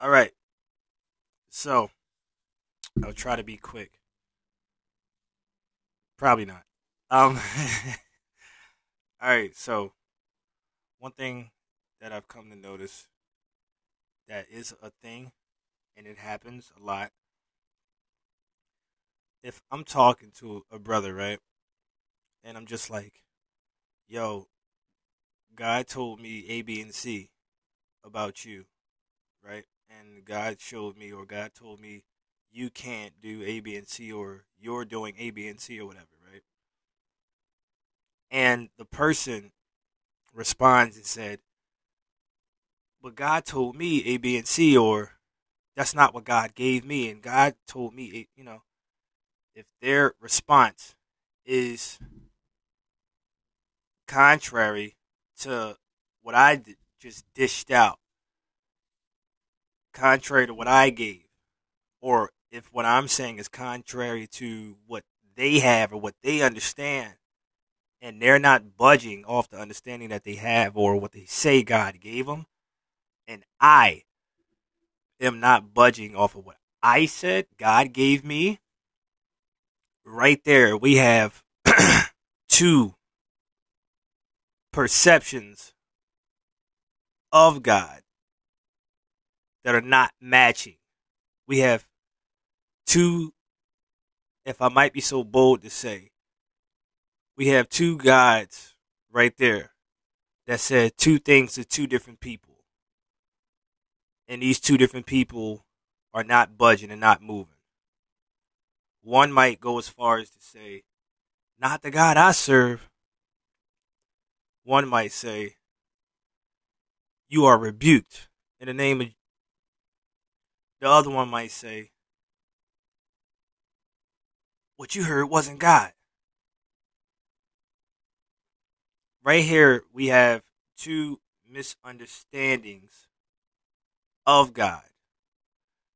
All right. So, I'll try to be quick. Probably not. Um. all right. So, one thing that I've come to notice that is a thing, and it happens a lot. If I'm talking to a brother, right, and I'm just like, "Yo, guy told me A, B, and C about you, right?" And God showed me, or God told me, you can't do A, B, and C, or you're doing A, B, and C, or whatever, right? And the person responds and said, But God told me A, B, and C, or that's not what God gave me. And God told me, you know, if their response is contrary to what I just dished out, contrary to what I gave, or if what I'm saying is contrary to what they have or what they understand, and they're not budging off the understanding that they have or what they say God gave them, and I am not budging off of what I said God gave me, right there we have two perceptions of God that are not matching. We have two, if I might be so bold to say, we have two gods right there that said two things to two different people. And these two different people are not budging and not moving. One might go as far as to say, not the God I serve. One might say, you are rebuked in the name of. The other one might say, what you heard wasn't God. Right here, we have two misunderstandings of God.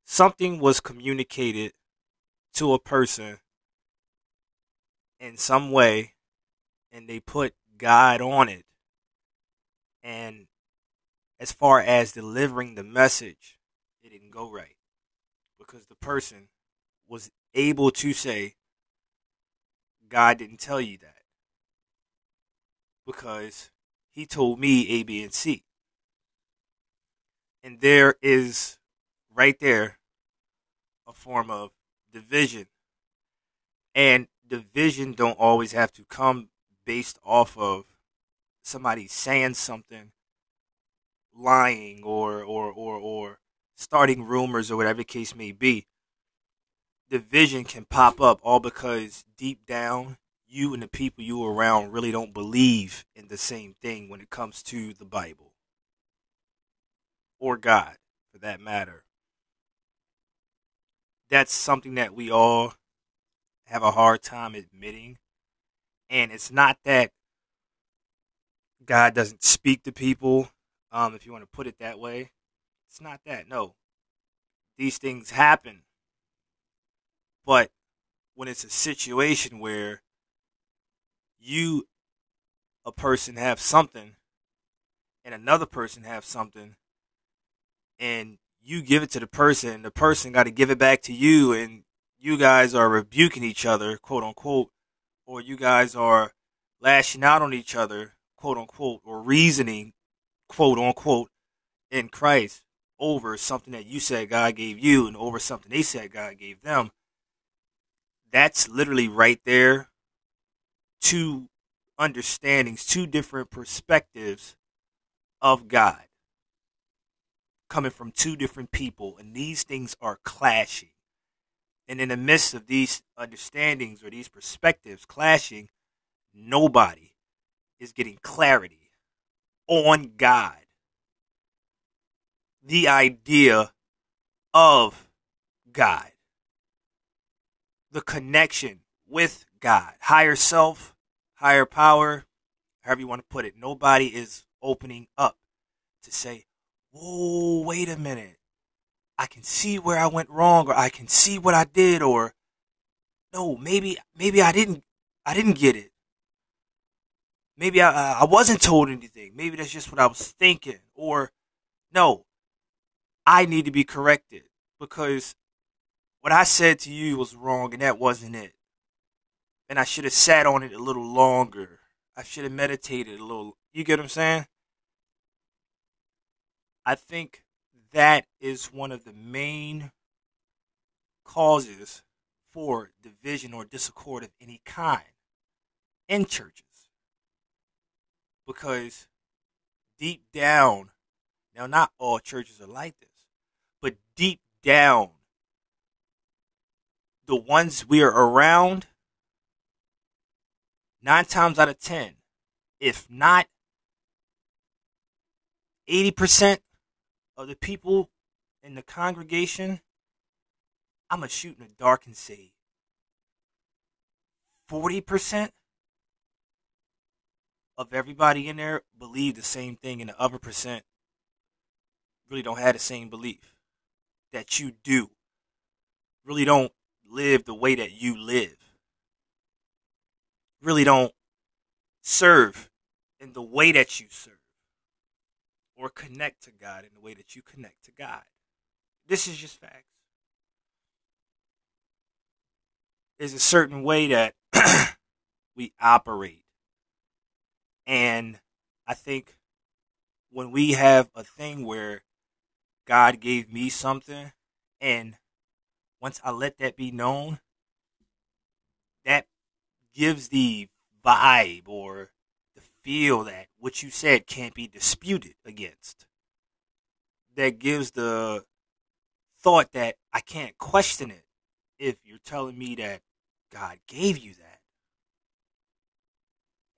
Something was communicated to a person in some way, and they put God on it. And as far as delivering the message, it didn't go right because the person was able to say, God didn't tell you that because he told me A, B, and C. And there is right there a form of division. And division don't always have to come based off of somebody saying something lying or or or or starting rumors or whatever the case may be division can pop up all because deep down you and the people you around really don't believe in the same thing when it comes to the Bible or God for that matter. That's something that we all have a hard time admitting. And it's not that God doesn't speak to people, um, if you want to put it that way. It's not that. No. These things happen but when it's a situation where you, a person, have something and another person have something, and you give it to the person, and the person got to give it back to you, and you guys are rebuking each other, quote unquote, or you guys are lashing out on each other, quote unquote, or reasoning, quote unquote, in Christ over something that you said God gave you and over something they said God gave them that's literally right there two understandings, two different perspectives of God coming from two different people, and these things are clashing. And in the midst of these understandings or these perspectives clashing, nobody is getting clarity on God. The idea of God the connection with God, higher self, higher power, however you want to put it. Nobody is opening up to say, whoa, wait a minute. I can see where I went wrong or I can see what I did or no, maybe, maybe I didn't, I didn't get it. Maybe I, I wasn't told anything. Maybe that's just what I was thinking or no, I need to be corrected because what I said to you was wrong and that wasn't it. And I should have sat on it a little longer. I should have meditated a little. You get what I'm saying? I think that is one of the main causes for division or discord of any kind in churches. Because deep down, now not all churches are like this, but deep down, the ones we are around, nine times out of ten, if not 80% of the people in the congregation, I'm going to shoot in the dark and say 40% of everybody in there believe the same thing, and the other percent really don't have the same belief that you do. Really don't live the way that you live. Really don't serve in the way that you serve or connect to God in the way that you connect to God. This is just facts. There's a certain way that we operate. And I think when we have a thing where God gave me something, and once I let that be known, that gives the vibe or the feel that what you said can't be disputed against. That gives the thought that I can't question it if you're telling me that God gave you that.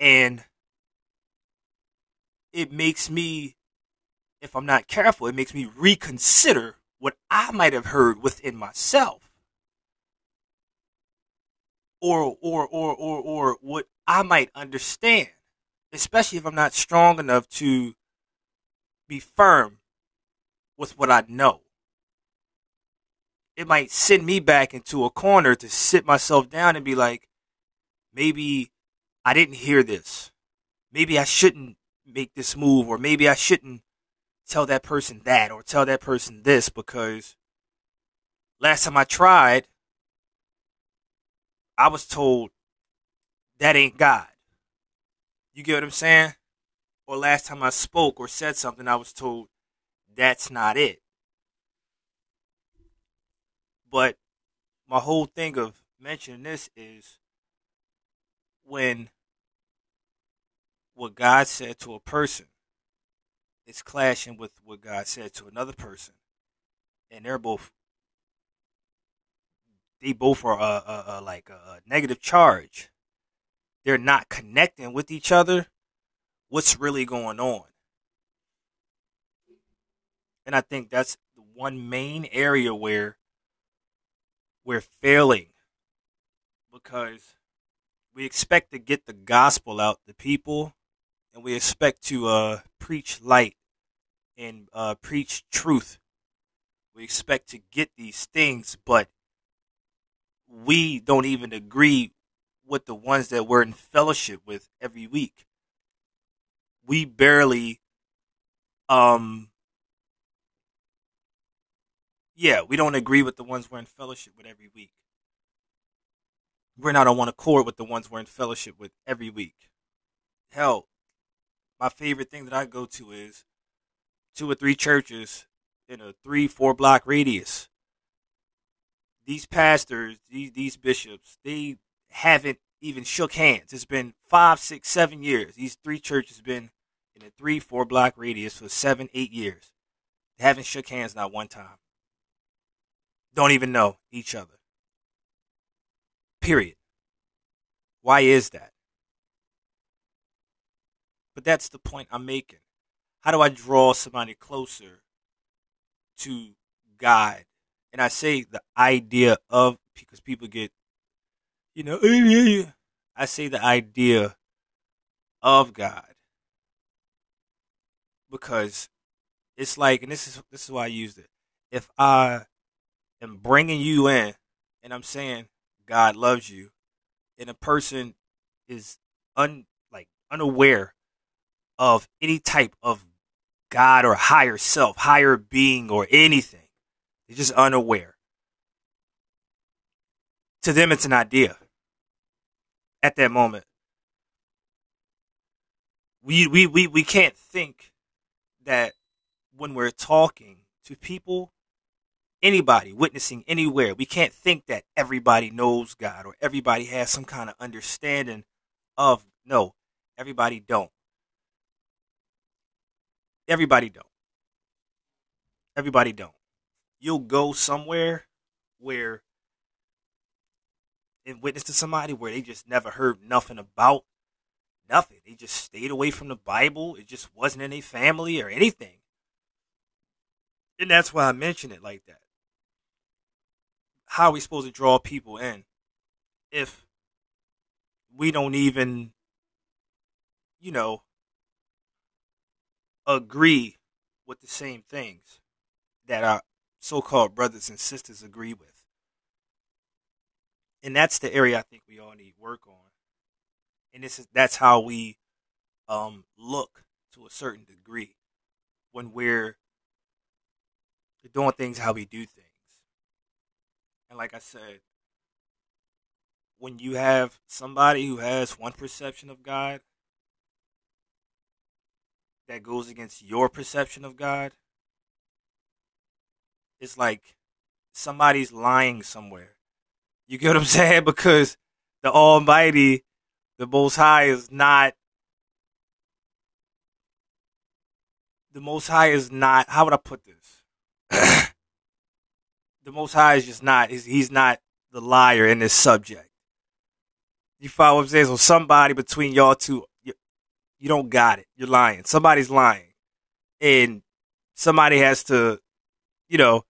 And it makes me, if I'm not careful, it makes me reconsider what I might have heard within myself. Or, or, or, or, or what I might understand, especially if I'm not strong enough to be firm with what I know. It might send me back into a corner to sit myself down and be like, maybe I didn't hear this. Maybe I shouldn't make this move, or maybe I shouldn't tell that person that, or tell that person this, because last time I tried, I was told that ain't God. You get what I'm saying? Or last time I spoke or said something, I was told that's not it. But my whole thing of mentioning this is when what God said to a person is clashing with what God said to another person, and they're both they both are uh, uh, uh, like a negative charge. They're not connecting with each other. What's really going on? And I think that's the one main area where we're failing because we expect to get the gospel out to people and we expect to uh, preach light and uh, preach truth. We expect to get these things, but we don't even agree with the ones that we're in fellowship with every week. We barely, um, yeah, we don't agree with the ones we're in fellowship with every week. We're not on one accord with the ones we're in fellowship with every week. Hell, my favorite thing that I go to is two or three churches in a three, four block radius. These pastors, these these bishops, they haven't even shook hands. It's been five, six, seven years. These three churches have been in a three, four block radius for seven, eight years. They haven't shook hands not one time. Don't even know each other. Period. Why is that? But that's the point I'm making. How do I draw somebody closer to God? And I say the idea of, because people get, you know, I say the idea of God. Because it's like, and this is this is why I used it. If I am bringing you in, and I'm saying God loves you, and a person is un like unaware of any type of God or higher self, higher being, or anything. They're just unaware. To them, it's an idea at that moment. We, we, we, we can't think that when we're talking to people, anybody witnessing anywhere, we can't think that everybody knows God or everybody has some kind of understanding of no, everybody don't. Everybody don't. Everybody don't. You'll go somewhere where and witness to somebody where they just never heard nothing about nothing. They just stayed away from the Bible. It just wasn't in a family or anything. And that's why I mention it like that. How are we supposed to draw people in if we don't even, you know, agree with the same things that our so called brothers and sisters agree with? And that's the area I think we all need work on. And this is that's how we um, look to a certain degree when we're doing things how we do things. And like I said, when you have somebody who has one perception of God that goes against your perception of God, it's like somebody's lying somewhere. You get what I'm saying? Because the Almighty, the Most High, is not. The Most High is not. How would I put this? the Most High is just not. He's, not the liar in this subject. You follow what I'm saying? So somebody between y'all two, you don't got it. You're lying. Somebody's lying, and somebody has to, you know,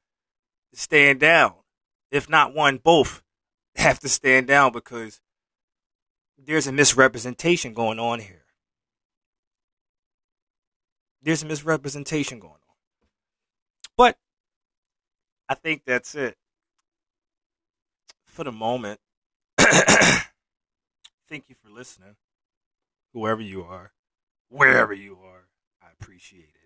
stand down. If not one, both have to stand down because there's a misrepresentation going on here. There's a misrepresentation going on. But I think that's it for the moment. Thank you for listening, whoever you are, wherever you are. I appreciate it.